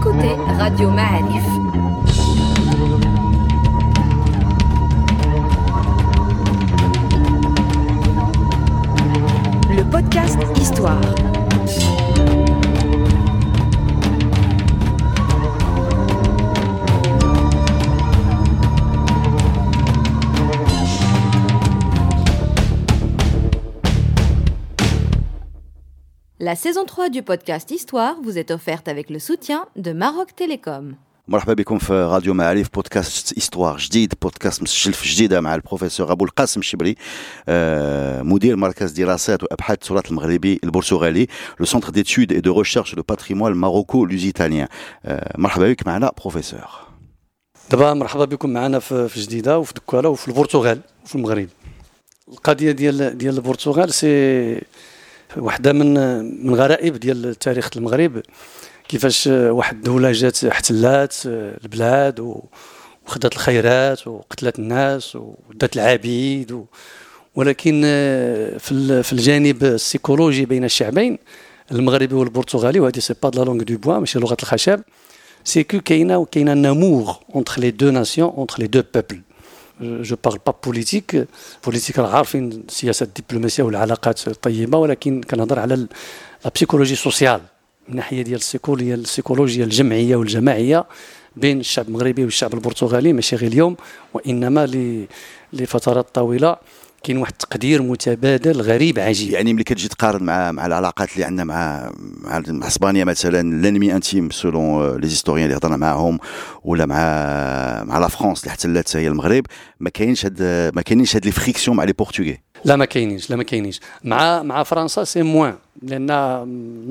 écoutez Radio Ma'arif. La saison 3 du podcast Histoire vous est offerte avec le soutien de Maroc Télécom. مرحبا بكم في راديو معارف بودكاست Histoire جديد بودكاست مسجل في جديده مع البروفيسور ابو القاسم الشبري آه، مدير مركز دراسات وابحاث التراث المغربي البرتغالي le centre d'études et de recherches du patrimoine maroco-lusitanien مرحبا بك معنا بروفيسور دابا مرحبا بكم معنا في في جديده وفي دكاله وفي البرتغال وفي المغرب القضية ديال ديال البرتغال c'est واحدة من من غرائب ديال تاريخ المغرب. كيفاش واحد الدولة جات احتلات البلاد وخدات الخيرات وقتلت الناس ودات العبيد ولكن في في الجانب السيكولوجي بين الشعبين المغربي والبرتغالي وهذه c'est pas la langue de bois ماشي لغة الخشب c'est que كاينة كاينة un amour entre les deux nations entre les deux peuples je parle pas politique politique راه عارفين السياسة الدبلوماسيه والعلاقات الطيبه ولكن كنهضر على la psychologie sociale من ناحيه ديال السيكولوجيا السيكولوجيا الجمعيه والجماعيه بين الشعب المغربي والشعب البرتغالي ماشي غير اليوم وانما لفترات طويله كاين واحد التقدير متبادل غريب عجيب. يعني ملي كتجي تقارن مع مع العلاقات اللي عندنا مع مع اسبانيا مثلا l'ennemi intime selon les historiens اللي هضرنا معاهم ولا مع مع la France اللي احتلت هي المغرب ما كاينش هاد ما كاينينش هاد les frictions مع les Portugais لا ما كاينينش لا ما كاينينش. مع مع فرنسا c'est moins لأن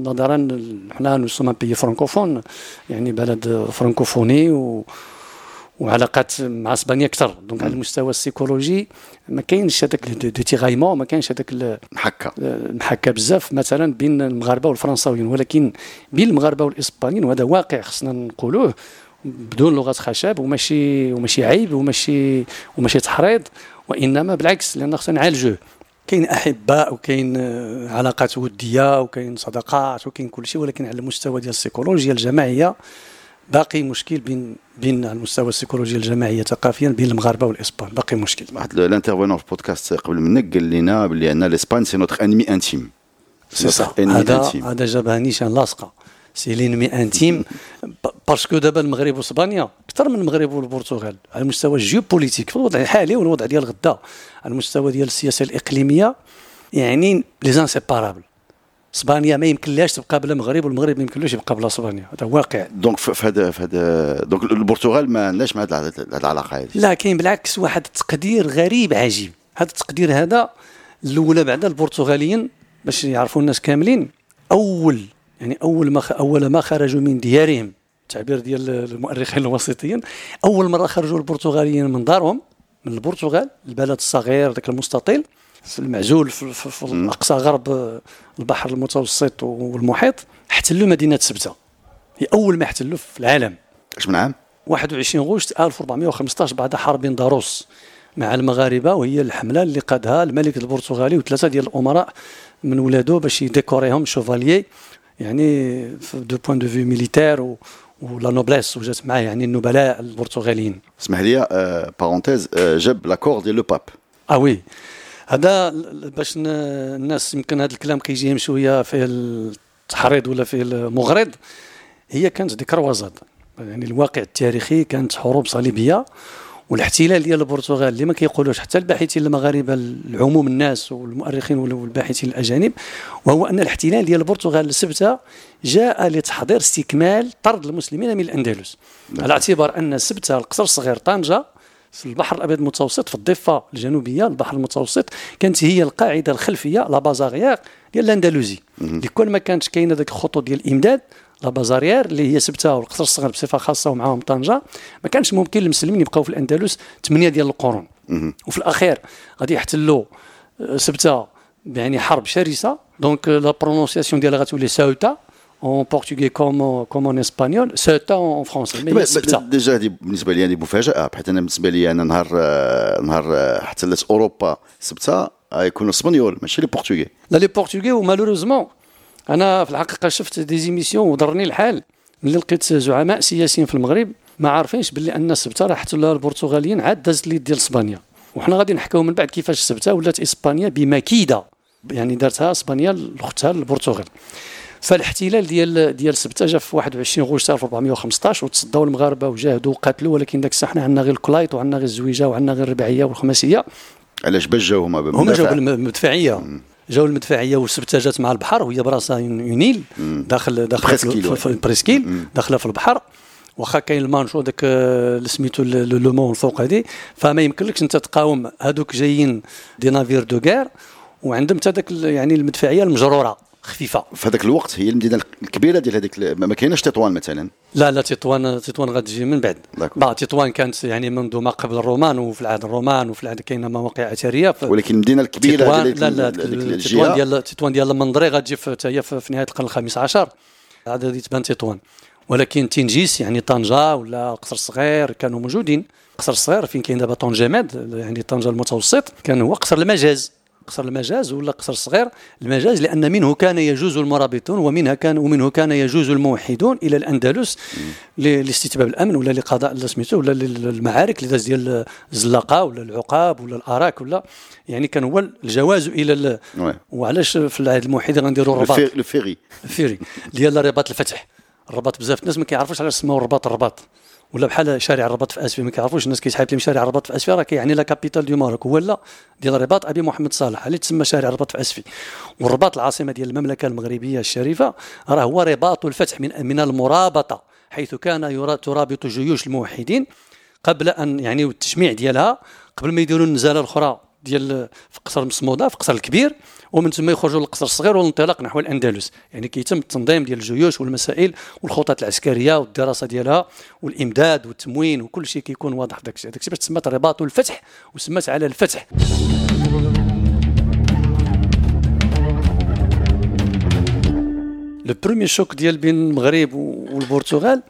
نظرا حنا nous sommes pays francophone يعني بلد فرانكوفوني و وعلاقات مع اسبانيا أكثر. donc على المستوى السيكولوجي ما كاينش هذاك de tiraillement ما كاينش هذاك محكة. محكة بزاف. مثلا بين المغاربة والفرنساويين ولكن بين المغاربة والإسبانيين وهذا واقع خصنا نقولوه بدون لغة خشب وماشي وماشي عيب وماشي وماشي تحريض وإنما بالعكس لأن خصنا نعالجوه. كاين احباء وكاين علاقات ودية وكاين صداقات وكاين كل شيء ولكن على المستوى ديال السيكولوجيا الجماعية باقي مشكل بين بين على المستوى السيكولوجيا الجماعيه ثقافيا بين المغاربة والإسبان. باقي مشكل. واحد ال intervenant في بودكاست قبل منك قال لنا بلي أن الإسبان c'est notre ennemi intime c'est صح هذا هذا جابها نيشان لاصقه c'est l'ennemi intime parce que دابا المغرب واسبانيا أكثر من المغرب والبرتغال على المستوى ال géopolitique في الوضع الحالي والوضع ديال غدا. على المستوى ديال السياسة الإقليمية يعني les inséparables اسبانيا ما يمكن لهاش تبقى بلا المغرب والمغرب ما يمكنلوش يبقى بلا اسبانيا. هذا واقع. donc في هذا في هذا donc البرتغال ما عندهاش مع هذه العلاقة هذه. لا كاين بالعكس واحد التقدير غريب عجيب. هذا التقدير هذا الأولى بعد البرتغاليين باش يعرفوا الناس كاملين. اول يعني أول ما أول ما خرجوا من ديارهم التعبير ديال المؤرخين الوسيطيين أول مرة خرجوا البرتغاليين من دارهم من البرتغال البلد الصغير ذاك المستطيل. في المعزول في, في, في أقصى غرب البحر المتوسط والمحيط احتلوا مدينة سبتة. هي أول ما احتلوا في العالم. اش من عام؟ 21 غشت 1415 بعد حرب داروس مع المغاربة وهي الحملة اللي قادها الملك البرتغالي وثلاثة ديال الأمراء من ولادو باش ي décorer هم chevaliers. يعني du point de vue militaire و la noblesse وجات معاه يعني النبلاء البرتغاليين. اسمح لي آه parenthèse آه جاب l'accord ديال le pape. آه oui. هذا باش الناس يمكن هذا الكلام كيجيهم شوية فيه التحريض ولا فيه المغرض هي كانت des croisades يعني الواقع التاريخي كانت حروب صليبية والاحتلال ديال البرتغال اللي ما كيقولوش حتى الباحثين المغاربة العموم الناس والمؤرخين والباحثين الأجانب وهو أن الاحتلال ديال البرتغال لسبتة جاء لتحضير استكمال طرد المسلمين من الأندلس. على اعتبار أن سبتة القصر الصغير طنجة البحر الأبيض المتوسط في الضفة الجنوبية البحر المتوسط. كانت هي القاعدة الخلفية لا بازاريير ديال الأندلسي. لكل ما كانت كاينة ذاك الخطوط ديال الإمداد la base arrière اللي هي سبته والقصر الصغير بصفة خاصة ومعاهم طنجة ما كانش ممكن للمسلمين يبقاو في الأندلس ثمانية ديال القرون. وفي الأخير غادي يحتلوا سبته يعني حرب شرسة. donc la prononciation ديالها غتولي ساوتا en portugais comme, comme en espagnol, c'est en français. Mais déjà هذه بالنسبة لي هذه مفاجاه بحيث أنا بالنسبة لي أنا نهار نهار احتلت أوروبا سبتة يكون espagnols ماشي les Portugais لا les Portugais و malheureusement أنا في الحقيقة شفت des émissions وضرني الحال. ملي لقيت زعماء سياسيين في المغرب ما عارفينش باللي أن السبته راه احتلوها البرتغاليين عاد دازت ليد ديال إسبانيا. وحنا غادي نحكيو من بعد كيفاش السبته ولات إسبانيا بمكيدة. يعني دارتها إسبانيا لأختها البرتغال. فالاحتلال ديال ديال سبتة جا في 21 غشت 1415 وتصداو المغاربة وجاهدوا وقاتلوا ولكن داك الساعة حنا عندنا غير الكلايط وعندنا غير الزويجة وعندنا غير الرباعية والخماسية. علاش باش جاو هما هما جاو بالمدفعيه جاو المدفعية والسبته جات مع البحر وهي براسها une île داخل داخل في ال presqu'île داخلة في البحر. واخا كاين المانشو داك آه، سميتو le mont الفوق هذه فما يمكنلكش انت تقاوم هذوك جايين des navires de guerre وعندهم حتى داك يعني المدفعية المجرورة. خفيفة. في هذاك الوقت هي المدينة الكبيرة ديال هذيك ما كايناش تطوان مثلا. لا لا تطوان تطوان غتجي من بعد. با تطوان كانت يعني منذ ما قبل الرومان وفي العهد الرومان وفي العهد كاينة مواقع أثرية. ولكن المدينة الكبيرة تطوان لا لا تطوان ديال تطوان ديال المنظري غتجي في, في نهاية القرن الخامس عشر. عاد غادي تبان تطوان. ولكن تنجيس يعني طنجة ولا قصر الصغير كانوا موجودين. قصر الصغير فين كاين دابا طنجماد يعني طنجة المتوسط كان هو قصر المجاز. قصر المجاز ولا قصر الصغير المجاز لأن منه كان يجوز المرابطون ومنها كان ومنه كان يجوز الموحدون إلى الأندلس لاستتباب الأمن ولا لقضاء سميتو ولا للمعارك اللي ديال الزلاقة ولا العقاب ولا الأراك ولا يعني كان هو الجواز إلى وعلاش في العهد الموحدين غنديروا الرباط؟ ال vrai ال vrai. ديال رباط الفتح. الرباط بزاف. الناس ما كيعرفوش علاش سماو الرباط الرباط. ولا بحال شارع الرباط في أسفي ما كيعرفوش الناس كيسحاب لهم شارع الرباط في أسفي راه كيعني la capitale du Maroc هو لا ديال الرباط أبي محمد صالح اللي تسمى شارع الرباط في أسفي. والرباط العاصمة ديال المملكة المغربية الشريفة راه هو رباط الفتح من من المرابطة حيث كان ترابط جيوش الموحدين قبل أن يعني التجميع ديالها قبل ما يديروا النزالة الأخرى. ديال في قصر مسموده في قصر الكبير ومن ثم يخرجوا للقصر الصغير والانطلاق نحو الأندلس. يعني كيتم التنظيم ديال الجيوش والمسائل والخطط العسكرية والدراسة ديالها والإمداد والتموين وكل شيء كيكون واضح. داك الشيء داك الشيء باش تسمات الرباط والفتح وسمات على الفتح. لو بروميي شوك ديال بين المغرب والبرتغال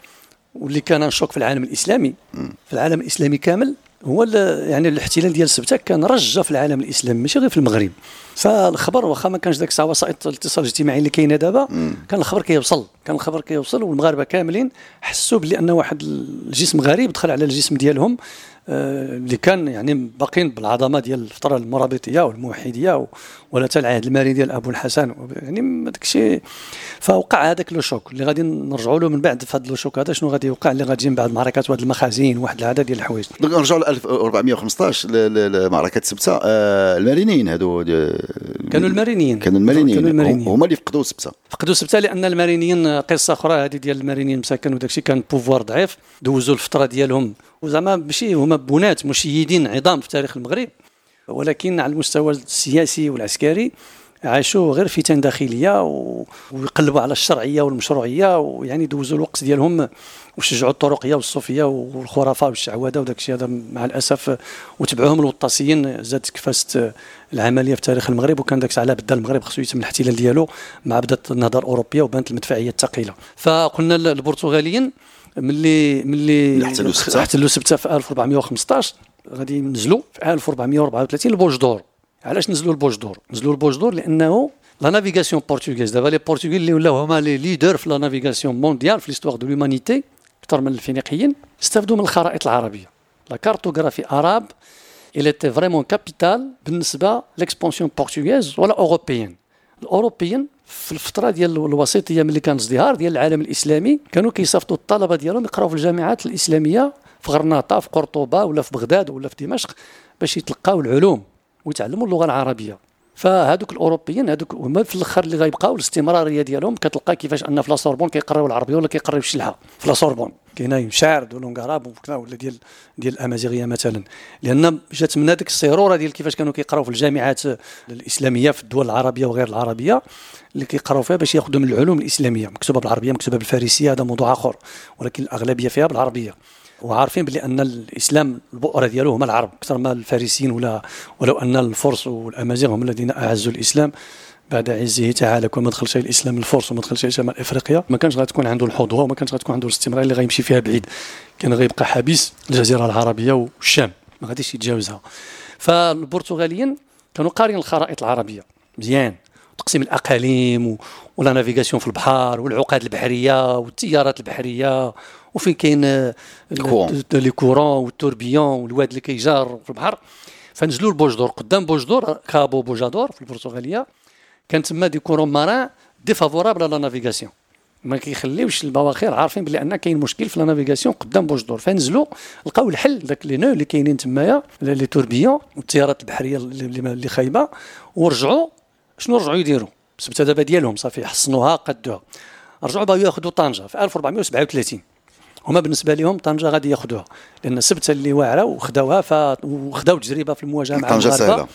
واللي كان شوك في العالم الإسلامي. في العالم الإسلامي كامل. هو يعني الاحتلال ديال سبتة كان رجه في العالم الاسلامي ماشي غير في المغرب. فالخبر واخا ما كانش داك الساعة وسائل الاتصال الاجتماعي اللي كاينة دابا كان الخبر كيوصل كان الخبر كيوصل والمغاربة كاملين حسوا بلي أن واحد الجسم غريب دخل على الجسم ديالهم. اللي كان يعني باقين بالعظمة ديال الفترة المرابطية والموحدية ولا حتى العهد المالي ديال أبو الحسن يعني داك الشيء. فوقع هذاك le choc اللي غادي نرجعوا له من بعد في هذا le choc. هذا شنو غادي يوقع اللي غادي من بعد معركات وهاد المخازن واحد العدد ديال الحوايج؟ نرجعوا ل 1415 لمعركة سبتة. آه المارينيين هادو كانوا المارينيين. كانوا المارينيين. هما اللي فقدوا سبتة. فقدوا سبتة لأن المارينيين قصة أخرى هذه ديال المارينيين مساكن وداك الشيء كان pouvoir ضعيف. دوزوا الفترة ديالهم وزعما ماشي هما بنات مشيدين عظام في تاريخ المغرب ولكن على المستوى السياسي والعسكري عاشوا غير فتن داخلية ويقلبوا على الشرعية والمشروعية ويعني دوزوا الوقت ديالهم وشجعوا الطرقية والصوفية والخرافة والشعوذة وداك الشيء هذا مع الأسف وتبعوهم الوطاسيين زادت كفاست العملية في تاريخ المغرب وكان داك على بدا المغرب خصو يتم الاحتلال ديالو مع بدأت النهضه الاوروبيه وبانت المدفعية الثقيلة. فقلنا البرتغاليين ملي ملي احتلوا سبته في 1415 غادي ينزلوا في 1434 لبوجدور. علاش نزلوا لبوجدور؟ نزلوا لبوجدور لأنه la navigation portugaise دابا les Portugais اللي ولاو هما les leaders في la navigation mondiale في l'histoire de l'humanité أكثر من الفينيقيين استافدوا من الخرائط العربية. la cartographie arabe il était vraiment capital بالنسبة l'expansion portugaise ولا européenne الأوروبيين في الفترة ديال الوسيطيه ملي كان ازدهار ديال العالم الإسلامي كانوا كيصيفطوا الطلبة ديالهم يقراوا في الجامعات الإسلامية في غرناطة في قرطبة ولا في بغداد ولا في دمشق باش يتلقاو العلوم ويتعلموا اللغة العربية. فهذوك الأوروبيين هذوك هما في الأخر اللي غيبقاو الاستمرارية ديالهم كتلقى كيفاش أن في لاسوربون كيقراو العربية ولا كيقراو الشلحه في لاسوربون كاين شاعر دولونغاراب وكذا ولا ديال ديال الأمازيغية مثلا. لأن جات من هذيك الصيرورة ديال كيفاش كانوا كيقراو في الجامعات الإسلامية في الدول العربية وغير العربية اللي كيقراو فيها باش ياخذوا من العلوم الإسلامية مكتوبة بالعربية مكتوبة بالفارسية هذا موضوع آخر ولكن الأغلبية فيها بالعربية. وعارفين بلي أن الإسلام البؤرة ديالو هما العرب أكثر ما الفارسيين ولا ولو أن الفرس والأمازيغ هم الذين أعزوا الإسلام بعد عزه تعالى. كون ما دخلش الإسلام الفرس وما دخلش شمال افريقيا ما كانش غتكون عنده الحظوه وما كانش غتكون عنده الاستمرار اللي غيمشي فيها بعيد. كان غيبقى حبيس الجزيرة العربية والشام ما غاديش يتجاوزها. فالبرتغاليين كانوا قارين الخرائط العربية مزيان. تقسيم الأقاليم و la navigation في البحر والعقاد البحرية والتيارات البحرية وفين كاين les courants و ال tourbillons والواد اللي كيجار في البحر. فنزلوا لبوجدور قدام بوجدور Cabo Bojador في البرتغالية. كان تما des courants marins défavorables à la navigation ما كيخليوش البواخر عارفين بلي أن كاين مشكل في la navigation قدام بوجدور فنزلوا لقاو الحل داك les nœuds اللي كاينين تمايا les tourbillons والتيارات البحرية اللي خايبة. ورجعوا شنو رجعوا يديروا بسبب دابا ديالهم صافي حصنوها قدوها. رجعوا بغاو ياخذوا طنجة في 1437 هما بالنسبة لهم طنجة غادي ياخذوها لأن سبته اللي واعرة وخداوها ف... وخداو تجربة في المواجهة مع طنجة سهلة.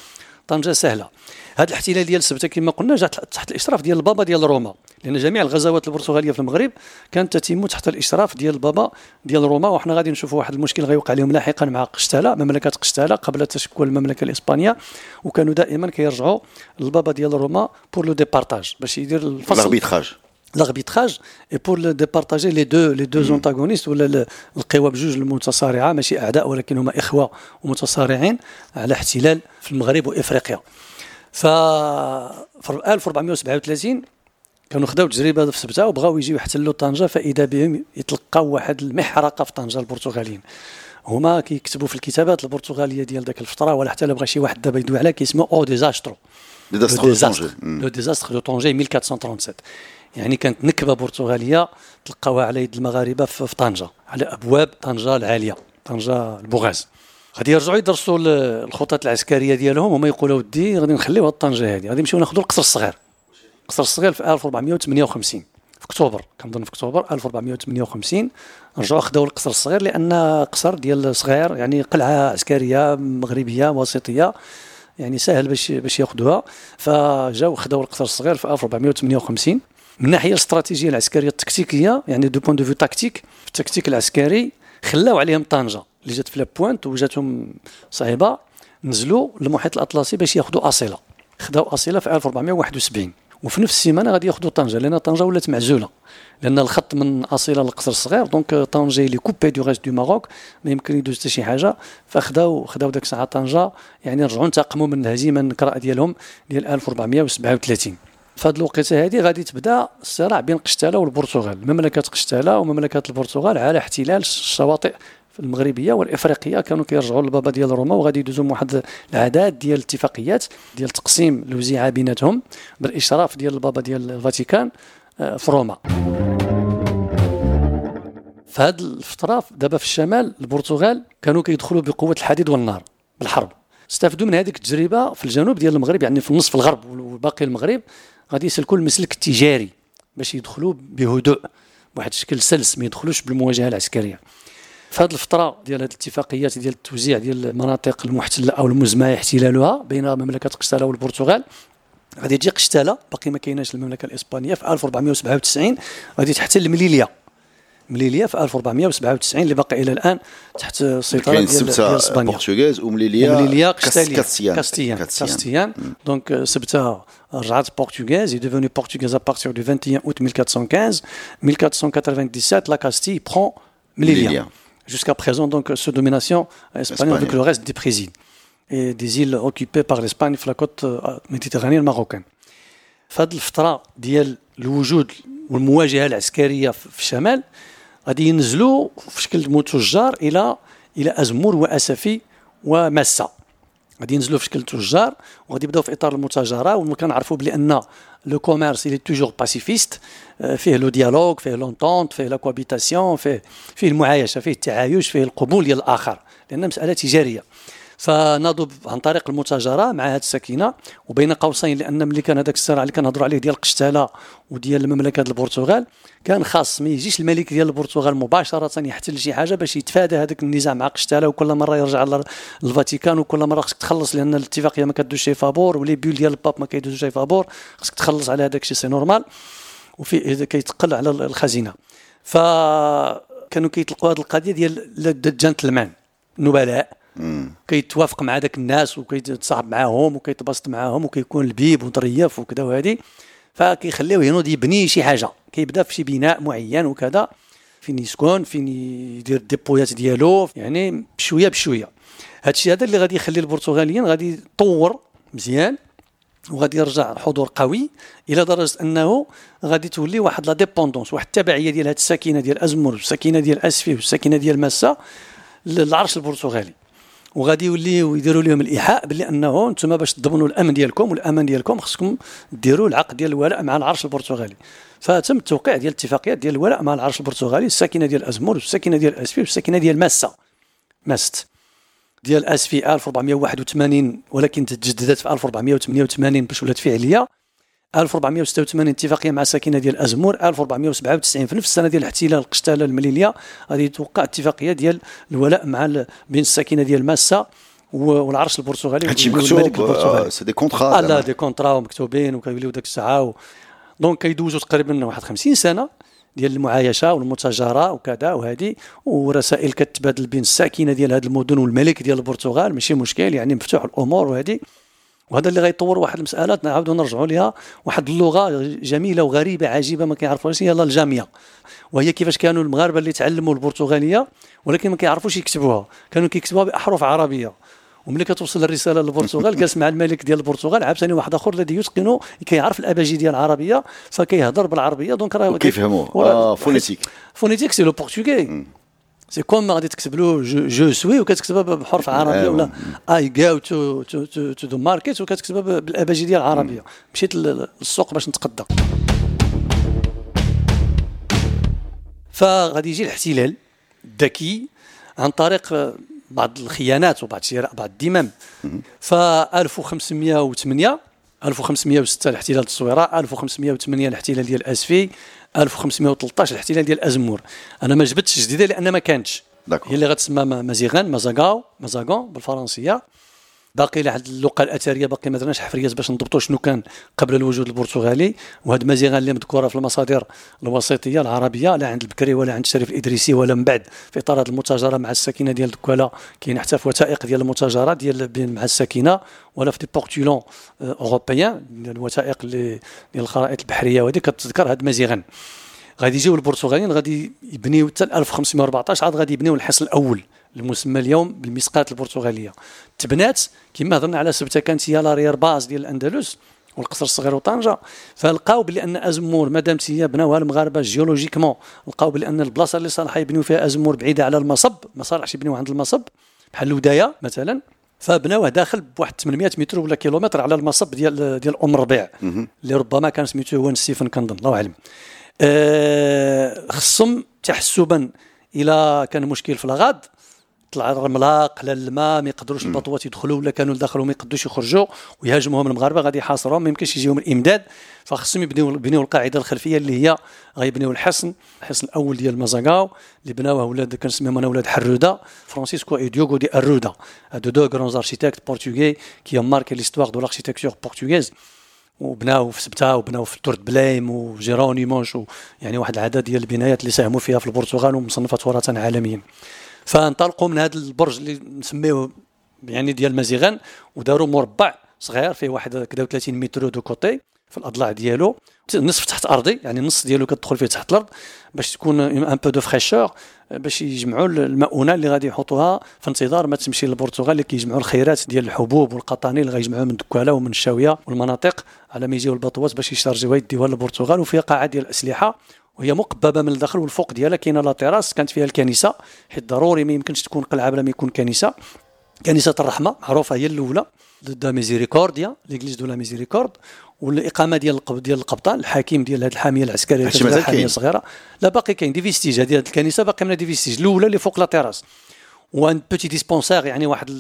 طنجة سهلة. هذا الاحتلال ديال سبته كما قلنا جات تحت الإشراف ديال البابا ديال روما لأن جميع الغزوات البرتغالية في المغرب كانت تتم تحت الإشراف ديال البابا ديال روما وحنا غادي نشوفوا واحد المشكل غيوقع لهم لاحقا مع قشتالة مملكة قشتالة قبل تشكل المملكه الإسبانية وكانوا دائما كيرجعوا للبابا ديال روما pour le départage باش يدير الفصل. L'arbitrage et pour le départager les deux les deux mm. antagonistes ولا القوى بجوج المتصارعه ماشي اعداء ولكن هما اخوه ومتصارعين على احتلال في المغرب وافريقيا ف في 1437 كانوا خداو تجربه في سبته وبغاو يجيو يحتلوا طنجه فاذا بهم يتلقاو واحد المحرقه في طنجه البرتغاليين هما كيكتبوا في الكتابات البرتغاليه ديال ذاك الفترة ولا حتى بغى شي واحد دابا يدوي عليها كيسمو o desastre le désastre de Tanger 1437 يعني كانت نكبة برتغالية تلقاوها على يد المغاربة في طنجة على أبواب طنجة العالية طنجة البوغاز. غادي يرجعوا يدرسوا الخطط العسكرية ديالهم هما يقولوا ودي غادي نخليو طنجة هذه غادي نمشيو ناخذوا القصر الصغير. القصر الصغير في 1458 في أكتوبر كنظن في أكتوبر 1458 رجعوا خداو القصر الصغير لأن قصر ديال صغير يعني قلعة عسكرية مغربية وسيطيه يعني سهل باش باش ياخذوها فجاو خداو القصر الصغير في 1458 من الناحيه الاستراتيجية العسكرية التكتيكية يعني du point de vue tactique في التكتيك العسكري خلاو عليهم طنجة. اللي جات في la pointe وجاتهم صعيبه نزلوا للمحيط الأطلسي باش ياخذوا أصيلة. خداو أصيلة في 1471 وفي نفس السيمانة غادي ياخذوا طنجة لأن طنجة ولات معزولة. لأن الخط من أصيلة للقصر الصغير donc طنجة elle est coupée du reste du Maroc ما يمكن يدوز حتى شي حاجة. فخداو خداو داك الساعة طنجة يعني رجعوا انتقموا من الهزيمه النكراء ديالهم ديال 1437 هذه الوقيته هذه غادي تبدا الصراع بين قشتاله والبرتغال مملكة قشتاله ومملكة البرتغال على احتلال الشواطئ المغربية والإفريقية. كانوا كيرجعوا للبابا ديال روما وغادي يدوزوا واحد العداد ديال الاتفاقيات ديال تقسيم الوزيعة بيناتهم بالإشراف ديال البابا ديال الفاتيكان آه، في روما. في هذه الفترة دابا في الشمال البرتغال كانوا كيدخلوا بقوة الحديد والنار بالحرب. استفدوا من هذيك التجربة في الجنوب ديال المغرب يعني في النصف الغرب وباقي المغرب. غادي يسلكوا المسلك التجاري باش يدخلوا بهدوء بواحد الشكل سلس ما يدخلوش بالمواجهة العسكرية. في هذه الفترة ديال هذه الاتفاقيات ديال التوزيع ديال المناطق المحتلة أو المزمع احتلالها بين مملكة قشتالة والبرتغال غادي تجي قشتالة باقي ما كايناش المملكة الإسبانية في 1497 غادي تحتل مليليا. مليليا في 1497 اللي باقي الى الان تحت السيطره ديال ديال اسبانيا برتغاز ومليليا ومليليا كاستيان كاستيان كاستيان دونك سبته رجعت برتغاز est devenu portugaise à partir du 21 août 1415 1497 la Castille prend Melilla jusqu'à présent donc sous domination espagnole avec le reste des présils et des îles occupées par l'Espagne في la côte méditerranéenne marocaine في هذه الفتره ديال الوجود والمواجهه العسكريه في الشمال غادي ينزلوا في شكل تجار إلى إلى أزمور وأسفي وماسة. غادي ينزلوا في شكل تجار وغادي يبداو في إطار المتاجرة وكنعرفوا بلي ان le commerce il est toujours pacifiste فيه le dialogue فيه l'entente فيه la cohabitation فيه فيه المعايشة فيه التعايش فيه القبول ديال الآخر. لأن مسألة تجارية. فنضب عن طريق المتاجرة مع هذه السكينة وبين قوسين لأن ملي كان هذاك الصراع اللي كنهضروا عليه ديال قشتاله وديال المملكة البرتغال كان خاص ما يجيش الملك ديال البرتغال مباشرة يحتل شي حاجة باش يتفادى هذاك النزاع مع قشتاله وكل مرة يرجع للفاتيكان وكل مرة خصك تخلص لأن الاتفاقية ما كدوش شي فابور و les bulles ديال البابا ما كيدوزوش شي فابور خصك تخلص على هذاك الشيء c'est normal. وفي كيتقل على الخزينة. فكانوا كيطلقوا هذه القضية ديال الجنتلمان نبلاء. كيتوافق مع ذاك الناس وكيتصاحب معاهم وكيتبسط معاهم وكيكون لبيب وظريف وكذا وهذه فكيخليوه ينوض يبني شي حاجة. كيبدا في شي بناء معين وكذا. فين يسكن فين يدير الديبويات ديالو يعني بشوية بشوية. هذا الشيء هذا اللي غادي يخلي البرتغاليين غادي يطور مزيان وغادي يرجع حضور قوي إلى درجة أنه غادي تولي واحد la dépendance واحد التبعية ديال هذه الساكنة ديال ازمور والساكنة ديال أسفي والساكنة ديال ماسا للعرش البرتغالي. وغادي يوليو يديروا لهم الإيحاء بلي أنه أنتم باش تضمنوا الأمن ديالكم والأمان ديالكم خصكم ديروا العقد ديال الولاء مع العرش البرتغالي. فتم التوقيع ديال الاتفاقيات ديال الولاء مع العرش البرتغالي الساكنة ديال أزمور والساكنه ديال أسفي والساكنة ديال ماسا. ماسا. ديال أسفي 1481 ولكن تجددت في 1488 باش ولات فعلية. 1486 اتفاقية مع ساكنة ديال أزمور 1497 في نفس السنة ديال الاحتلال القشتالي لمليلية. غادي توقع اتفاقية ديال الولاء مع بين الساكنة ديال ماسا والعرش البرتغالي هادشي مكتوب c'est des contrats là des contrats مكتوبين وكيوليو ديك الساعة و... donc كيدوزوا تقريبا واحد 50 سنة ديال المعايشة والمتاجره وكذا وهذه ورسائل كتبادل بين الساكنة ديال هذه المدن والملك ديال البرتغال. ماشي مشكل يعني مفتوح الأمور وهذه وهذا اللي غيطور واحد المسألة. نعاودوا نرجعوا لها واحد اللغة جميلة وغريبة عجيبة ما كيعرفوهاش هي الجاميه وهي كيفاش كانوا المغاربة اللي تعلموا البرتغالية ولكن ما كيعرفوش يكتبوها. كانوا كيكتبوها بأحرف عربية. وملي كتوصل الرسالة للبرتغال جالس مع الملك ديال البرتغال عاوتاني واحد آخر الذي يتقن كيعرف الابجديه العربية فكيهضر بالعربية. donc راه كيفهموا آه phonétique phonétique c'est le portugais c'est comme غادي تكتب له je suis وكتكتبها بحرف عربيه ولا I go to to to, to the market وكتكتبها بالابجديه العربيه مشيت للسوق باش نتقدى فغادي يجي الاحتلال الذكي عن طريق بعض الخيانات وبعض شراء بعض الذمم ف 1508 1506 الاحتلال التصويره 1508 الاحتلال ديال آسفي 1513 الاحتلال ديال أزمور. أنا ما جبتش جديدة لأن ما كانتش. هي اللي غتسمى مزيغان مزاغاو مزاغون بالفرنسية. باقي لحد اللغة الأثرية باقي ما درناش حفريات باش نضبطوا شنو كان قبل الوجود البرتغالي. وهاد مزيغان اللي مذكورة في المصادر الوسيطيه العربية لا عند البكري ولا عند الشريف الادريسي ولا من بعد في إطار المتاجرة مع الساكنة ديال دكالة كاين حتى في وثائق ديال المتاجرة ديال مع الساكنة ولا في des portulans européens الوثائق اللي ديال الخرائط البحرية. وهذه كتذكر هاد مازيغان غادي يجيو البرتغاليين غادي يبنيو حتى 1514 عاد غادي يبنيو الحصن الأول. المسمى اليوم بالمسقاة البرتغالية. تبنات كما هضرنا على سبتة كانت هي l'arrière-base ديال الأندلس والقصر الصغير وطنجة. فلقاو بلي ان أزمور مادام هي بناوها المغاربة géologiquement لقاو بلي ان البلاصة اللي صالحة يبنيو فيها أزمور بعيدة على المصب ما صالحش يبنيو عند المصب بحال الوداية مثلا. فبناوه داخل بواحد 800 متر ولا كيلومتر على المصب ديال ديال أم ربيع اللي ربما كان سميتو هو نسيفن كنظن الله أعلم. أه خصهم تحسبا إلى كان مشكل في الغاد طلع الرمله قلال الماء ما يقدروش البطوات يدخلوا ولا كانوا دخلوا ما يقدروش يخرجوا ويهاجموهم المغاربة غادي يحاصروهم ما يمكنش يجيهم الإمداد. فخصهم يبنيو يبنيو القاعدة الخلفية اللي هي غيبنيو الحصن الحصن الأول ديال مازاغاو اللي بناوه ولاد كنسميهم أنا ولاد حرودة فرانسيسكو إي ديوغو دي أرودا. هادو deux grands architectes portugais qui marquaient l'histoire de l'architecture portugaise وبناو في سبتة وبناو في توري بيليم وجيرونيموش يعني واحد العدد ديال البنايات اللي ساهموا فيها في البرتغال ومصنفة تراثا عالميا. فانطلقوا من هذا البرج اللي نسميه يعني ديال مزيغان وداروا مربع صغير فيه واحد كذا 30 متر de côté. في الأضلاع ديالو. نصف تحت أرضي يعني النص ديالو كتدخل فيه تحت الأرض باش تكون un peu de fraîcheur باش يجمعوا المؤونة اللي غادي يحطوها في انتظار ما تمشي للبرتغال اللي كيجمعوا الخيرات ديال الحبوب والقطاني اللي غيجمعوها من دكاله ومن الشاوية والمناطق على ما يجيو ال bateaux ات باش ي charger وها يديوها للبرتغال وفيها قاعة ديال الأسلحة وهي مقببة من الداخل والفوق ديالها كاينة la terrasse كانت فيها الكنيسة حيت ضروري ما يمكنش تكون قلعة بلا ما يكون كنيسة. كنيسة الرحمة معروفة هي الأولى da Misericórdia l'église de la Miséricorde. والإقامة ديال ديال القبطان الحاكم ديال هذه الحامية العسكرية الحامية الصغيرة. لا باقي كاين des vestiges هذه الكنيسة باقي منها des vestiges الأولى اللي فوق la terrasse. و un petit dispensaire يعني واحد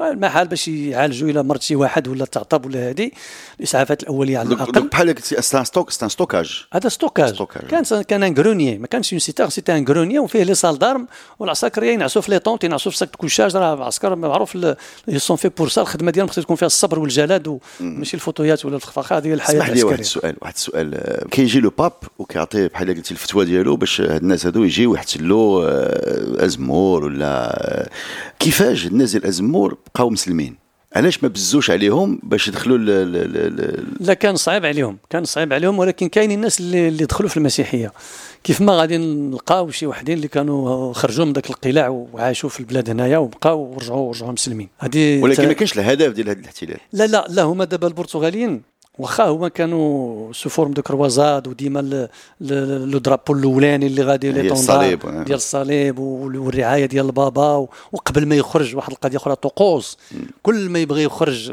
المحل باش يعالجوا إلى مرض شي واحد ولا تعطب ولا هذه الإسعافات الأولية على الأقل. بحال c'est stock c'est stockage. هذا stockage. كان كان un grenier ما كانش une citerne c'était un grenier وفيه les salles d'armes والعساكر ينعسوا في les tentes ينعسوا في sacs couchage راه العسكر معروف sont faits pour ça الخدمة ديالهم خصها تكون فيها الصبر والجلد وماشي ال fauteuil ات ولا الفخفخه هذه الحياة اسمح لي واحد السؤال واحد السؤال. كيجي le pape وكيعطي بحال قلتي الفتوى ديالو باش هاد الناس هادو يجيو يحتلوا أزمور ولا كيفاش الناس ديال ازمور بقاو مسلمين؟ علاش ما بزوش عليهم باش يدخلوا ل... ل... ل... لا كان صعيب عليهم كان صعيب عليهم ولكن كاينين الناس اللي, اللي دخلوا في المسيحية. كيف ما غادي نلقاو شي وحدين اللي كانوا خرجوا من ذاك القلاع وعاشوا في البلاد هنايا وبقاو ورجعوا ورجعوا مسلمين. هذه ولكن ما كانش الهدف ديال هذا الاحتلال. لا لا لا هما دابا البرتغاليين واخا هما كانوا sous forme de croisade وديما le drapeau الأولاني اللي غادي لي الصليب ديال الصليب والرعاية ديال البابا وقبل ما يخرج واحد القضية أخرى طقوس. كل ما يبغي يخرج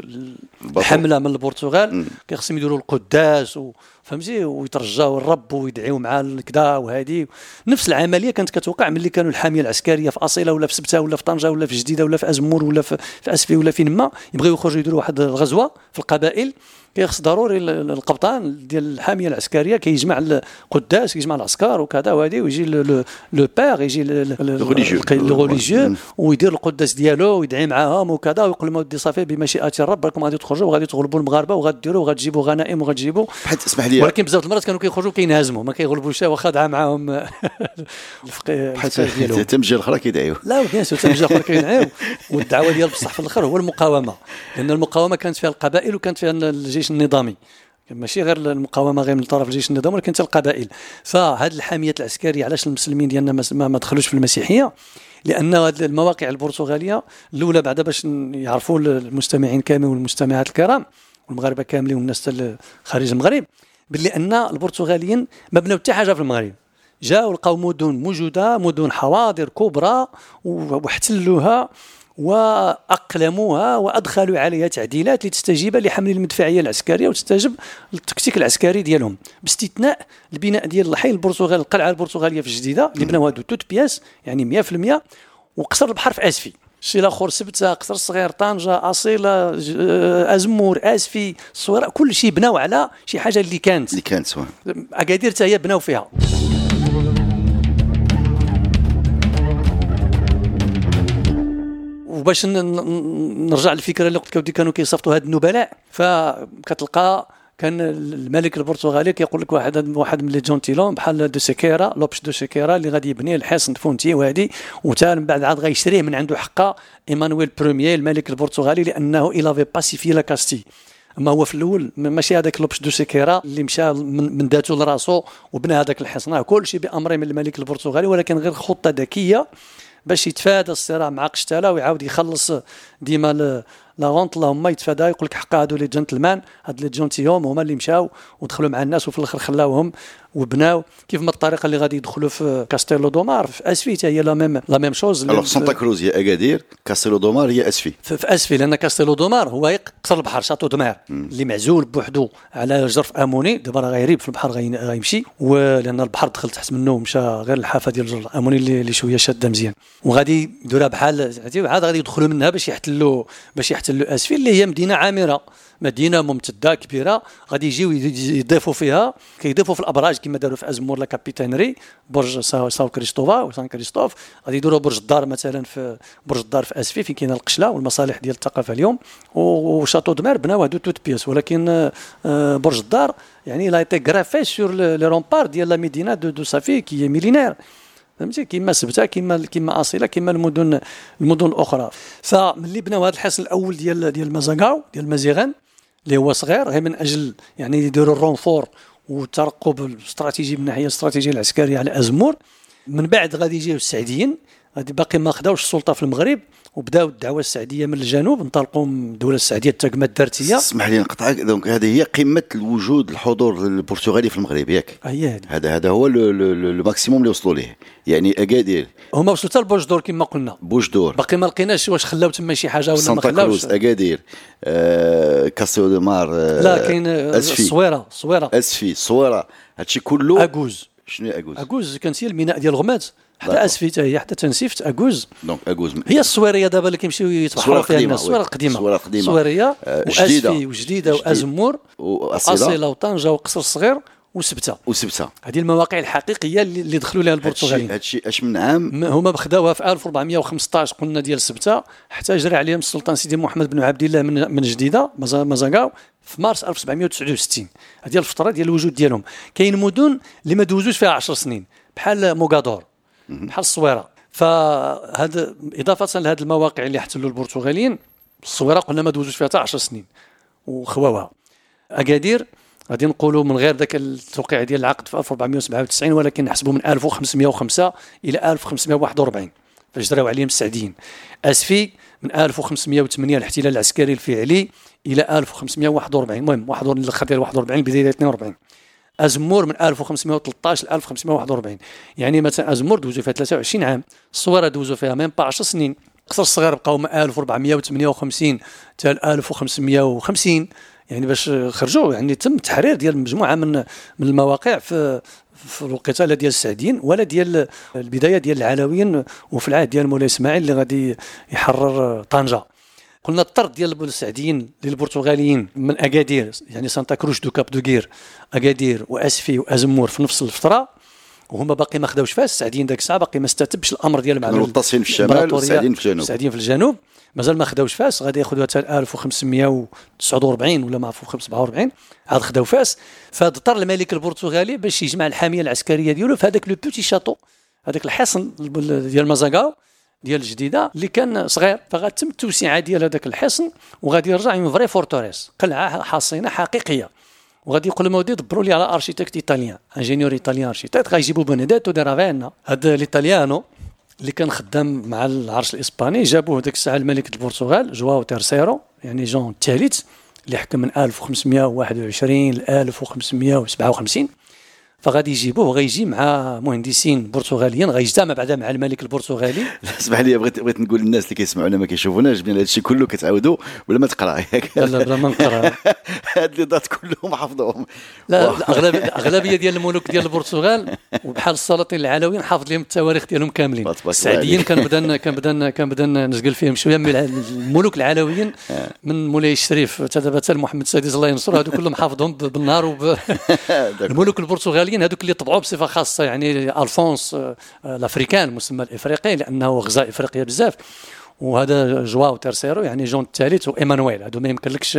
الحملة من البرتغال كيخصهم يديروا القداس فهمتي؟ ويترجاو الرب ويدعيو معاه كذا وهذه نفس العملية كانت كتوقع ملي كانوا الحامية العسكرية في أصيلة ولا في سبتة ولا في طنجة ولا في جديدة ولا في أزمور ولا في, في أسفي ولا فين ما يبغيو يخرجوا يديروا واحد الغزوة في القبائل. كيخص ضروري القبطان ديال الحامية العسكرية كيجمع القداس كيجمع العسكر وكذا وهذه ويجي لو بير يجي le religieux ويدير القداس ديالو ويدعي معاهم وكذا ويقول لهم ودي صافي بمشيئة الرب راكم غادي تخرجوا وغادي تغلبوا المغاربة وغادي ديروا وغتجيبوا غنائم وغتجيبوا. اسمح لي ولكن بزاف المرات كانوا كيخرجوا كينهزموا ما كيغلبوش واخا دعا معاهم. الفقيه ديالهم. الجهه الأخرى كيدعيو. لا bien sûr الجهه الأخرى كيدعيو. والدعوة ديال بصح في الأخر هو المقاومة. لأن المقاومة كانت فيها القبائل وكانت فيها الجيش النظامي. ماشي غير المقاومة غير من طرف الجيش النظامي ولكن حتى القبائل. فهذه الحاميات العسكرية علاش المسلمين ديالنا ما, دخلوش في المسيحية؟ لأن المواقع البرتغالية الأولى بعدا باش يعرفوا المستمعين كاملين والمستمعات الكرام والمغاربة كاملين والناس خارج المغرب. باللي أن البرتغاليين ما بناو حتى حاجة في المغرب. جاوا لقاو مدن موجودة مدن حواضر كبرى واحتلوها. وأقلموها وأدخلوا عليها تعديلات لتستجيب لحمل المدفعية العسكرية وتستجب للتكتيك العسكري ديالهم. باستثناء البناء ديال الحي البرتغالي القلعة البرتغالية في الجديده اللي بناوها de toutes pièces يعني 100% وقصر البحر في آسفي. شي الآخر سبته قصر صغير طنجة أصيلة آه، أزمور آسفي الصويره كل شيء بناو على شي حاجة اللي كانت. اللي كانت أكادير حتى هي بناو فيها. وباش نرجع للفكرة اللي قلت لك كانوا كيصيفطوا هاد النبلاء. فكتلقى كان الملك البرتغالي كيقول لك واحد واحد من les gentilshommes بحال دو سيكيرا لوبش دو سيكيرا اللي غادي يبني الحصن فونتي وهادي. وتا من بعد عاد غيشريه من عنده حقه إيمانويل premier الملك البرتغالي لأنه il avait pacifié la Castille أما هو في الأول ماشي هذاك لوبش دو سيكيرا اللي مشى من ذاته لراسو وبنى هذاك الحصن كل شيء بأمر من الملك البرتغالي ولكن غير خطة ذكية. باش يتفادى الصراع مع قشتاله ويعاود يخلص ديما لا غونت اللهم يتفادى يقول لك حق هادو لي جنتلمان هاد لي جونتيوم هما اللي مشاو ودخلوا مع الناس وفي الآخر خلاوهم. وبناو كيف ما الطريقة اللي غادي يدخلوا في كاستيلو دومار في أسفي هي لا ميم لا ميم شوز الوغ سانتا كروز هي اكادير كاستيلو دومار هي اسفي في, في أسفي لأن كاستيلو دومار هو قصر البحر شاتو دومار اللي معزول بوحدو على جرف أموني دابا راه غيريب في البحر غيمشي. ولأن البحر دخل تحت منه ومشى غير الحافة ديال جرف أموني اللي شوية شاده مزيان وغادي يديرها بحال عاد غادي يدخلوا منها باش يحتلوا باش يحتلوا أسفي اللي هي مدينة عامرة. مدينة ممتدة كبيرة. غادي يجيو يضيفوا فيها. كيضيفوا في الأبراج كما داروا في أزمور لا كابيتانري برج ساو, كريستوفا وسان كريستوف. غادي يديروا برج الدار مثلا في برج الدار في أسفي فين كاينة القشلة والمصالح ديال الثقافة اليوم. وشاتو دمار بناو هادو توت بيس. ولكن آه، برج الدار يعني لا ايتي غرافي سور لي رومبار ديال لا مدينة دو, دو سافي كي ميلينير. فهمتي؟ كيما سبتة كيما كيما أصيلة كيما المدن المدن الأخرى. فملي بناو هذا الحصن الأول ديال ديال مازاغاو ديال مازيغان اللي هو صغير غير من أجل يعني يديروا ال renfort والترقب الاستراتيجي من الناحيه الاستراتيجية العسكرية على أزمور. من بعد غادي يجيو السعديين غادي باقي ما خداوش السلطة في المغرب وبداو الدعوة السعديه من الجنوب انطلقوا من الدولة السعديه التقمه الدارتيه اسمح لي نقطعك donc هذه هي قمة الوجود الحضور البرتغالي في المغرب ياك؟ هي هذا هذا هو le maximum اللي وصلوا ليه. يعني أكادير. هما وصلوا حتى لبوش دور كما قلنا. بوش دور. باقي ما لقيناش واش خلاو تما شي حاجة ولا ما خلاوش. أكادير. آه كاسيو دو مار آه لا كاين الصويره الصويره أسفي الصويره هادشي كله اكوز شنو اكوز اكوز كانت هي الميناء ديال الغمات حتى اسفي حتى هي حتى تنسيفت أكوز. donc أكوز. هي الصويريه دابا اللي كيمشيو يتبحروا فيها الناس الصويره القديمه الصويره القديمه الصويريه وأسفي وجديدة وأزمور وأصيلة. وطنجة وقصر الصغير وسبتة. وسبتة. هذه المواقع الحقيقية اللي دخلوا لها البرتغاليين. هادشي اش من عام. هما خداوها في 1415 قلنا ديال سبتة. حتى جرى عليهم السلطان سيدي محمد بن عبد الله من من جديدة مازاغاو في مارس 1769 هذه الفترة ديال الوجود ديالهم. كاين مدن اللي ما دوزوش فيها 10 سنين. بحال موغادور. بحال الصويرة. فهذا إضافة لهذه المواقع اللي احتلوا البرتغاليين الصويرة قلنا ما دوزوش فيها حتى 10 سنين وخواوها. أكادير غادي نقولوا من غير ذاك التوقيع ديال العقد في 1497 ولكن نحسبوا من 1505 إلى 1541 فاش دراو عليهم السعديين أسفي من 1508 الاحتلال العسكري الفعلي إلى 1541 المهم 41 الآخر ديال 41 بدايه 42 أزمور من 1513 ل 1541 يعني مثلا أزمور دوزو فيها 23 عام الصويره دوزو فيها même pas 10 سنين. قصر الصغير بقاو من 1458 حتى 1550 يعني باش خرجوا يعني تم تحرير ديال مجموعة من من المواقع في في الوقيته لا ديال السعديين ولا ديال البداية ديال العلويين وفي العهد ديال مولاي إسماعيل اللي غادي يحرر طنجة. قلنا الطرد ديال السعديين للبرتغاليين من أكادير يعني سانتا كروش دو كاب دو غير أكادير وأسفي وأزمور في نفس الفترة وهما باقي ما خداوش فاس السعديين ذاك الساعة باقي ما استتبش الأمر ديال مع المتصلين في الشمال والسعديين في الجنوب. السعديين في الجنوب. مازال ما خداوش فاس غادي ياخذوها حتى 1549 ولا ما 1547 عاد خداو فاس فاضطر الملك البرتغالي باش يجمع الحامية العسكرية ديالو في هذاك le petit château هذاك الحصن ديال مازاغاو. ديال الجديده اللي كان صغير. فغتم التوسعه ديال هذاك الحصن وغادي يرجع une vraie forteresse قلعه حصينة حقيقية. وغادي يقول لهم دبروا لي على architecte italien. ingénieur italien architecte غيجيبوا بونيديتو دي رافينا هذا الإيطاليانو اللي كان خدام مع العرش الإسباني جابوه ذاك الساعة الملك البرتغال جواو تيرسيرو يعني جون الثالث اللي حكم من 1521 ل 1557 فغادي يجيبوه وغيجي مع مهندسين برتغاليين غيجتمع بعدا مع الملك البرتغالي. اسمح لي بغيت بغيت نقول للناس اللي كيسمعونا ما كيشوفوناش بان هذا الشيء كله كتعاودوا ولا ما تقرأ؟ ياك لا بلا ما نقرأ. هاد les dates كلهم حافظهم لا الأغلبية ديال الملوك ديال البرتغال وبحال السلاطين العلويين حافظ لهم التواريخ ديالهم كاملين. السعديين كان بدا كان بدا كان بدا نسقل فيهم شوية من الملوك العلويين آه. من مولاي الشريف حتى دابا حتى محمد السادس الله ينصر هذو كلهم حافظهم بالنهار وب... الملوك البرتغاليين الافريقيين هذوك اللي طبعوا بصفة خاصة يعني ألفونس آه، l'Africain المسمى الإفريقي لأنه غزا افريقيا بزاف. وهذا جواو تيرسيرو يعني جون الثالث وإيمانويل هذو ما يمكنلكش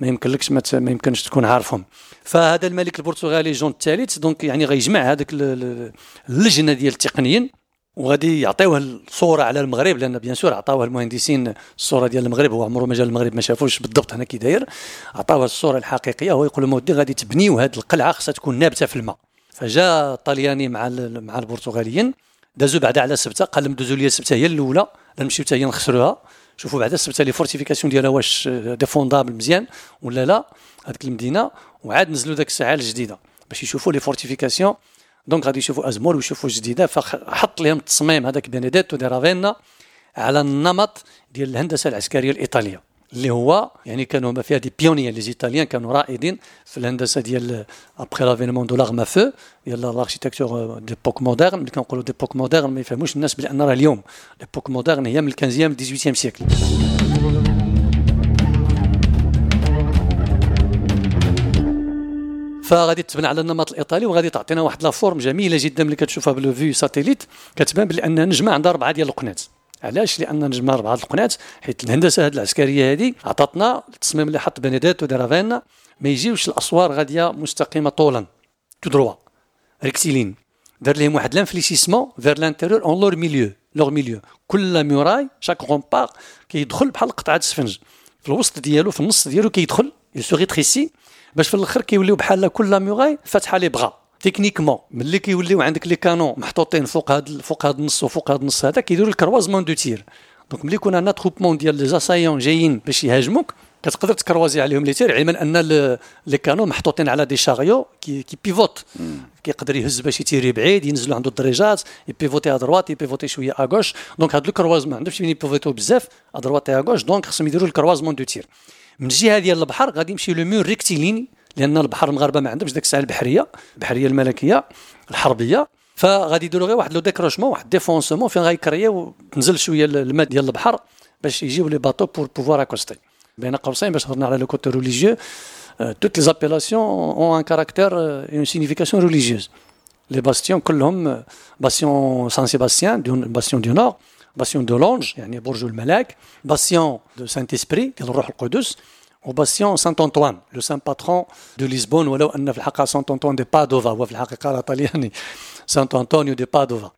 ما يمكنلكش ما يمكنش تكون عارفهم. فهذا الملك البرتغالي جون الثالث donc يعني غيجمع هذاك اللجنة ديال التقنيين. وغادي يعطيوه الصورة على المغرب لأن bien sûr عطاوه المهندسين الصورة ديال المغرب. هو عمره ما جا المغرب ما شافوش بالضبط هنا كي داير. عطاوه الصورة الحقيقية هو يقول لهم ودي غادي تبنيو هذه القلعة خصها تكون نابتة في الماء. فجاء الطلياني مع مع البرتغاليين دازوا بعدا على سبتة قال لهم دوزوا لي السبته هي الأولى نمشيو حتى هي نخسروها. شوفوا بعدا السبته les fortifications ديالها واش défendable مزيان ولا لا هذيك المدينة. وعاد نزلوا ذاك الساعة الجديدة. باش يشوفوا les fortifications donc غادي يشوفوا أزمور ويشوفوا جديدة فحط لهم التصميم هذاك بينيديتو دي رافينا على النمط ديال الهندسة العسكرية الإيطالية اللي هو يعني كانوا هما فيها des pionniers les Italiens كانوا رائدين في الهندسة ديال après l'avènement de l'arme à feu ديال l'architecture d'époque moderne اللي كنقولوا d'époque moderne ما يفهموش الناس بان راه اليوم l'époque moderne هي من 15 18 siècle. فغادي تبنى على النمط الإيطالي وغادي تعطينا واحد la forme جميلة جدا ملي كتشوفها بال vue vue satellite كتبان بان نجمه عندها أربعة ديال القنات علاش؟ لأن نجمع أربعة القنات حيت الهندسة هذه العسكرية هذه عطاتنا التصميم اللي حط بنيديتو دي رافينا ما يجيوش الأسوار غادية مستقيمة طولا. tout droit. rectilignes. دار لهم واحد l'infléchissement vers l'intérieur en leur milieu. leur milieu. كل muraille chaque rempart كيدخل بحال قطعة سفنج. في الوسط ديالو في النص ديالو كيدخل. il se rétrécit باش في الآخر كيوليو بحال كل muraille فاتحة لي بغا. techniquement ملي كيوليو عندك les canons محطوطين فوق هذا فوق هذا النص وفوق هذا النص هذا كيديروا ال croisement de tir. donc ملي يكون عندنا attroupement ديال les assaillants جايين باش يهاجموك كتقدر تكروازي عليهم les tirs علما أن les canons محطوطين على des chariots qui qui pivotent كيقدر يهز باش يتيري بعيد ينزلوا عنده الدريجات يبيفوتي à droite يبيفوتي شوية à gauche donc هاد ال croisement ما عندهمش فين يبيفوتو بزاف à droite à gauche donc خصهم يديروا ال croisement de tir. من الجهة ديال البحر غادي يمشي le mur rectiligne لأن البحر المغاربة ما عندهمش داك الساعة البحرية البحرية الملكية الحربية. فغادي يديروا غير واحد le décrochement واحد défoncement فين غيكريو تنزل شوية الماء ديال البحر باش يجيو les bateaux pour pouvoir accoster بين قوسين باش هضرنا على le côté religieux toutes les appellations ont un caractère une signification religieuse les bastions كلهم bastion Saint Sébastien bastion du nord bastion de l'ange يعني برج الملاك bastion du Saint Esprit ديال الروح القدس و bastion Saint Antoine le saint patron de Lisbonne ولو ان في الحقيقة سانت انطوان دي بادوفا هو في الحقيقة طلياني سانت انطونيو دي بادوفا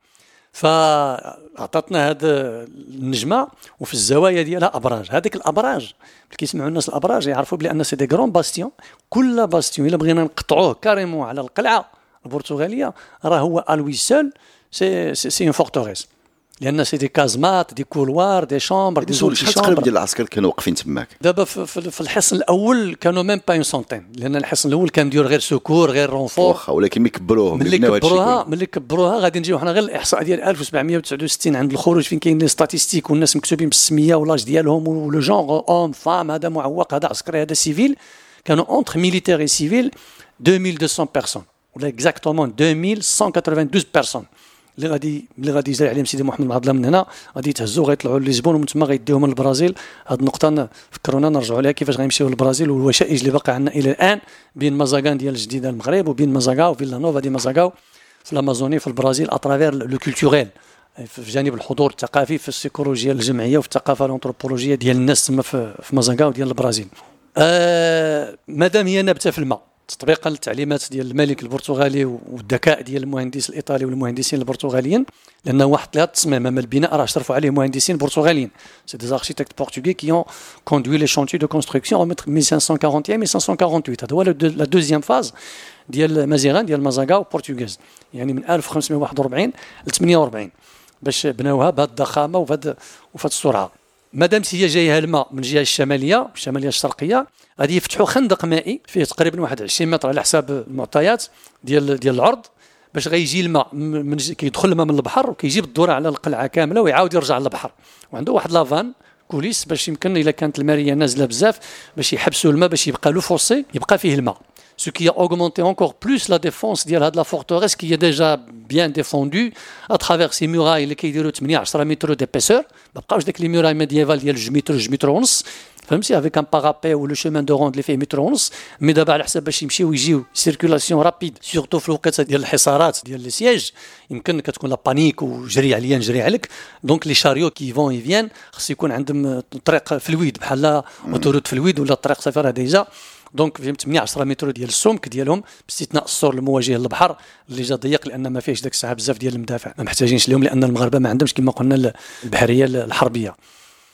فاعطتنا هذه النجمه وفي الزوايا ديالها ابراج هذيك الابراج اللي كيسمعوا الناس الابراج يعرفوا بلي c'est des grands bastions كل bastion الا بغينا نقطعوه carrément على القلعه البرتغاليه راه هو à lui seul c'est c'est une forteresse لأن c'est des casemates des couloirs des chambres des halls شحال تقريبا ديال العسكر كانوا واقفين تماك؟ دابا في الحصن الأول كانوا même pas une centaine لأن الحصن الأول كان دير غير secours غير renfort واخا ولكن ملي كبروه ملي كبروها ملي كبروها غادي نجيو حنا غير الإحصاء ديال 1769 عند الخروج فين كاين les statistiques والناس مكتوبين بالسمية و l'âge ديالهم و le genre homme femme هذا معوق هذا عسكري هذا civil كانوا entre militaires et civils 2200 personnes ولا exactement 2192 personnes اللي غادي اللي غادي يجري عليهم سيدي محمد العضله من هنا. غادي يتهزوا غيطلعوا لليزبون ومن تما غيديوهم للبرازيل. هذه النقطة فكرونا نرجعوا لها كيفاش غيمشيو للبرازيل والوشائج اللي باقي عندنا إلى الآن بين مازاغان ديال الجديدة المغرب وبين مازاغاو فيلا نوفا دي مازاغاو. في الامازوني في البرازيل à travers le culturel في جانب الحضور الثقافي في السيكولوجيا الجمعيه وفي الثقافة الأنثروبولوجية ديال الناس تما في, في مازاغاو ديال البرازيل. آه مادام هي نابتة في الماء تطبيقا للتعليمات ديال الملك البرتغالي والذكاء ديال المهندس الإيطالي والمهندسين البرتغاليين لأنه واحد لها التصميم اما البناء راه اشرفوا عليه مهندسين برتغاليين. c'est des architectes portugais qui ont conduit les chantiers de construction 1541 1548 هذا هو la deuxième phase ديال مازيغان ديال مازاغا portugaise يعني من 1541 ل 48 باش بناوها بهذه الضخامة وبهذه وفهاد السرعة. مادام هي جايها الماء من الجهه الشمالية الشمالية الشرقية غادي يفتحوا خندق مائي فيه تقريبا واحد 20 متر على حساب المعطيات ديال ديال العرض باش غيجي الماء من كيدخل الماء من البحر وكيجيب الدوره على القلعة كاملة ويعاود يرجع للبحر. وعنده واحد la vanne coulisse باش يمكن إلا كانت ال marée نازلة بزاف باش يحبسوا الماء باش يبقى le fossé يبقى فيه الماء. Ce qui a augmenté encore plus la défense de la forteresse qui est déjà bien défendue à travers ces murailles qui ont 8 10 mètres d'épaisseur. ما بقاوش ديك les murailles médiévales ديال 2 متر 2 متر ونص فهمتي avec un parapet و le chemin de ronde اللي فيه متر ونص mais دابا على حساب باش يمشيو يجيو circulation rapide surtout في الوقت ديال الحصارات ديال les sièges يمكن كتكون la panique وجري عليا نجري عليك donc les chariots qui vont et viennent خص يكون عندهم طريق fluide بحال autoroute fluide ولا طريق سفر déjà donc فهمت 8 10 متر ديال السمك ديالهم باستثناء السور المواجه للبحر اللي جا ضيق لأن ما فيهش داك الساعة بزاف ديال المدافع. ما محتاجينش لهم لأن المغاربة ما عندهمش كما قلنا البحرية الحربية.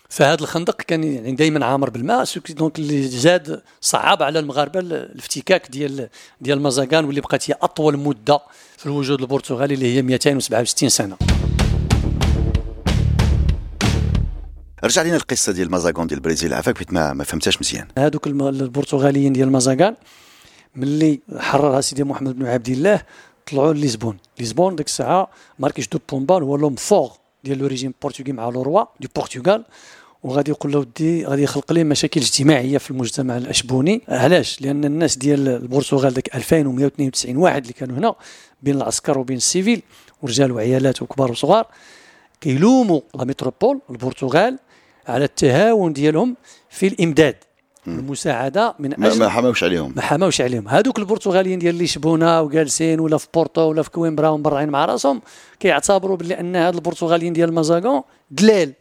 فهذا الخندق كان يعني دائما عامر بالماء donc اللي زاد صعب على المغاربة الافتكاك ديال ديال مازاغان واللي بقات هي أطول مدة في الوجود البرتغالي اللي هي 267 سنة. رجع لنا القصة ديال مازاغون ديال البرازيل عافاك بغيت ما, ما فهمتهاش مزيان. هذوك البرتغاليين ديال مازاغان ملي حررها سيدي محمد بن عبد الله طلعوا لليزبون ليزبون ديك الساعة ماركيش دو بومبال هو l'homme fort ديال le régime portugais مع le roi du Portugal. وغادي يقول له ودي غادي يخلق ليه مشاكل اجتماعية في المجتمع الأشبوني. علاش؟ لأن الناس ديال البرتغال ديك 2192 واحد اللي كانوا هنا بين العسكر وبين ال civil ورجال وعيالات وكبار وصغار كيلوموا la métropole البرتغال على التهاون ديالهم في الإمداد المساعدة من أجل ما حماوش عليهم. ما حماوش عليهم. هذوك البرتغاليين ديال لشبونه وجالسين ولا في بورتو ولا في كويمبرا ومبرعين مع راسهم كيعتبروا بلي أن هاد البرتغاليين ديال مازاغون دلال.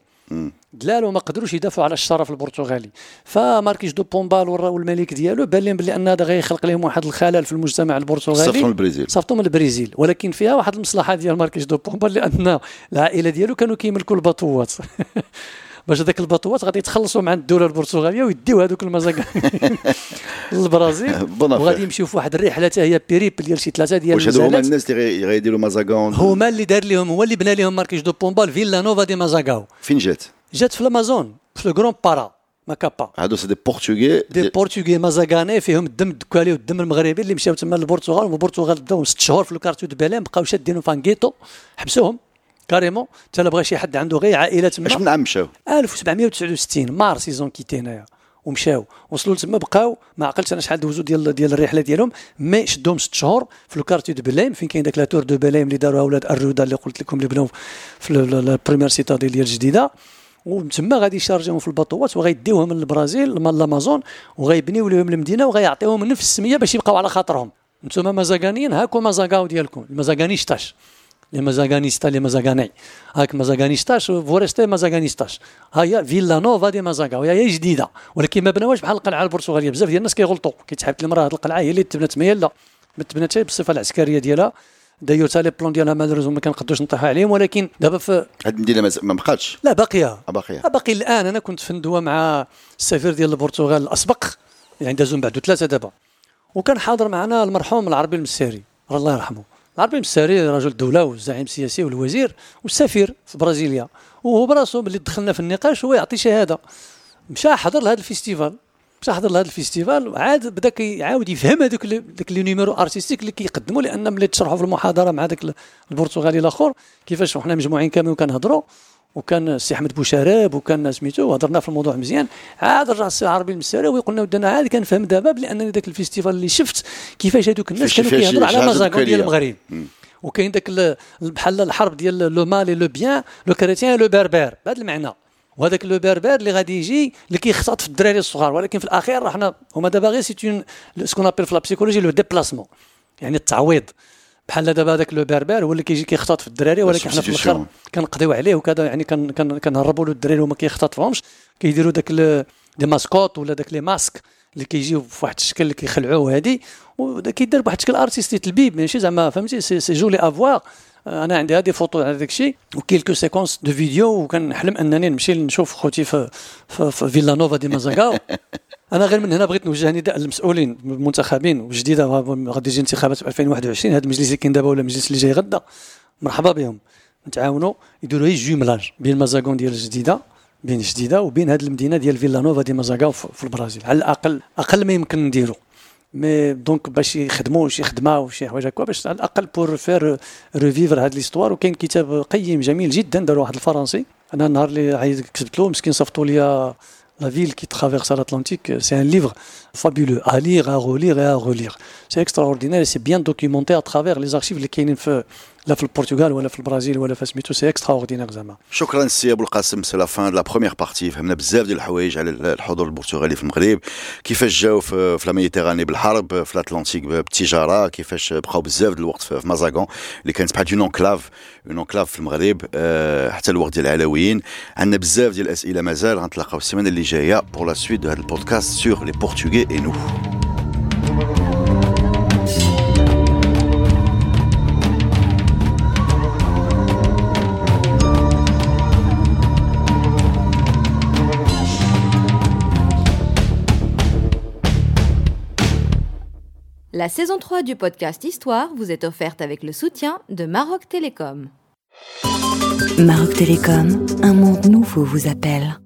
دلال وما قدروش يدافعوا على الشرف البرتغالي. فماركيش دو بومبال والملك ديالو بان لهم بلي أن هذا غيخلق لهم واحد الخلل في المجتمع البرتغالي. من البرازيل. من البرازيل. ولكن فيها واحد المصلحة ديال ماركيش دو بومبال لأن العائلة ديالو كانوا كيملكوا الباطوات باش هذاك الباطوات غادي يتخلصوا مع الدولة البرتغالية ويديو هذوك المزاق للبرازيل وغادي يمشيو في واحد الرحلة حتى هي périple ديال شي ثلاثة ديال واش هما الناس اللي غيديروا مازاغون؟ هما اللي دار لهم هو اللي بنى لهم ماركيش دو بومبال فيلا نوفا دي مازاغاو. فين جات؟ جات في الأمازون في le Grand Pará ماكابا هادو c'est des Portugais de Portugais Mazaganais فيهم الدم الدكالي والدم المغربي اللي مشاو تما للبرتغال والبرتغال بداو ست شهور في la tour de Belém بقاو شادينهم فانكيتو حبسوهم. carrément حتى بغى شي حد عنده غير عائله تما اش من عام مشاو؟ 1769 mars ils ont quitté هنايا ومشاو. وصلوا تما بقاو ما عقلتش أنا شحال دوزوا ديال ديال الرحلة ديالهم mais شدوهم ست شهور في la tour de Belém فين كاين داك la tour de Belém اللي داروها ولاد الرودا اللي قلت لكم اللي بناو في ال première citadelle ديال الجديده ومن تما غادي يشارجيهم في الباطوات وغيديوهم من البرازيل من الامازون وغيبنيو لهم المدينة وغيعطيوهم نفس السمية باش يبقاو على خاطرهم. أنتم مازاغانيين هاكو مازاغاو ديالكم. المازاغانيشتاش les Mazaganistas, les Mazagani. هاك مازاغانيستاش فورستي مازاغانيستاش هيا فيلا نوفا دي مازاغا وهي جديده ولكن ما بناوش بحال القلعه البرتغاليه بزاف ديال الناس كيغلطوا كيتحب المراه هذه القلعه هي اللي تبنات ما هي لا ما تبناتش بالصفه العسكريه ديالها داير حتى les plans ديالها malheureusement ما كنقدروش نطيحوا عليهم ولكن دابا في هاد المدينة ما بقاتش لا باقيه باقيه باقي الان أنا كنت في ندوه مع السفير ديال البرتغال الاسبق يعني دازو من بعد ثلاثة دابا وكان حاضر معنا المرحوم العربي المساري الله يرحمه العربي المساري رجل الدولة والزعيم السياسي والوزير والسفير في برازيليا. وهو براسو ملي دخلنا في النقاش هو يعطي شهادة. مشى حضر لهذا ال festival. مشى حضر لهذا ال festival وعاد بدأ كيعاود يفهم هذوك داك les numéros artistiques اللي كيقدموا لأن ملي تشرحوا في المحاضرة مع ذاك البرتغالي الآخر كيفاش وحنا مجموعين كامل وكنهضروا وكان السي أحمد بوشارب وكان سميتو وهضرنا في الموضوع مزيان. عاد رجع السي العربي المساراوي وقلنا ودنا عاد كنفهم دابا بانني ذاك ال festival اللي شفت كيفاش هذوك الناس كانوا كيهضروا على مزاكون ديال المغرب وكاين ذاك بحال الحرب ديال le mal et le bien le chrétien le barbare بهذا المعنى. وهذاك le barbare اللي غادي يجي اللي كيخطط في الدراري الصغار. ولكن في الأخير حنا هما دابا غير c'est ce qu'on appelle في la psychologie le déplacement. يعني التعويض. بحال دابا هذاك le barbare هو اللي كيجي كيخطط في الدراري ولكن حنا في الأخر كنقضيو عليه وكذا يعني كنهربوا له الدراري وما كيخططفهمش كيديروا داك des mascottes ولا داك les masques اللي كيجيو في واحد الشكل اللي كيخلعوه هادي وكيدير بواحد الشكل artistique تلبيب ماشي زعما فهمتي؟ c'est joli à voir أنا عندي des photos على داك الشيء و quelques séquences de vidéo وكنحلم أنني نمشي نشوف خوتي في, في, في فيلا نوفا دي مازاكا أنا غير من هنا بغيت نوجه نداء للمسؤولين المنتخبين وجديدة غادي تجي انتخابات في 2021 هذا المجلس اللي كاين دابا ولا المجلس اللي جاي غدا. مرحبا بهم. نتعاونوا يديروا هي جوملاج بين مازاكون ديال الجديده بين جديدة وبين هذه المدينة ديال فيلا نوفا دي مازاكا في البرازيل. على الأقل أقل ما يمكن نديروا مي دونك باش يخدموا شي خدمه وشي حوايج هكا باش على الاقل بور فير ريفيفر هاد ليستوار وكاين كتاب قيم جميل جدا دار واحد الفرنسي انا النهار اللي عايز كتبت له مسكين صيفطوا لي La ville qui traverse l'Atlantique, c'est un livre fabuleux à lire, à relire et à relire. C'est extraordinaire et c'est bien documenté à travers les archives qui sont لا في البرتغال ولا في البرازيل ولا في سميتو c'est extraordinaire زعما. شكرا سي أبو القاسم c'est la fin de la première partie فهمنا بزاف ديال الحوايج على الحضور البرتغالي في المغرب. كيفاش جاو في, في la Méditerranée بالحرب في l'Atlantique بالتجاره كيفاش بقاو بزاف ديال الوقت في مازاغون اللي كانت بحال une enclave une enclave في المغرب. أه حتى الوقت ديال العلويين عندنا بزاف ديال الأسئلة مازال غنتلاقاو السيمانه اللي جاية pour la suite de هذا البودكاست sur les Portugais et nous La saison 3 du podcast Histoire vous est offerte avec le soutien de Maroc Télécom. Maroc Télécom, un monde nouveau vous appelle.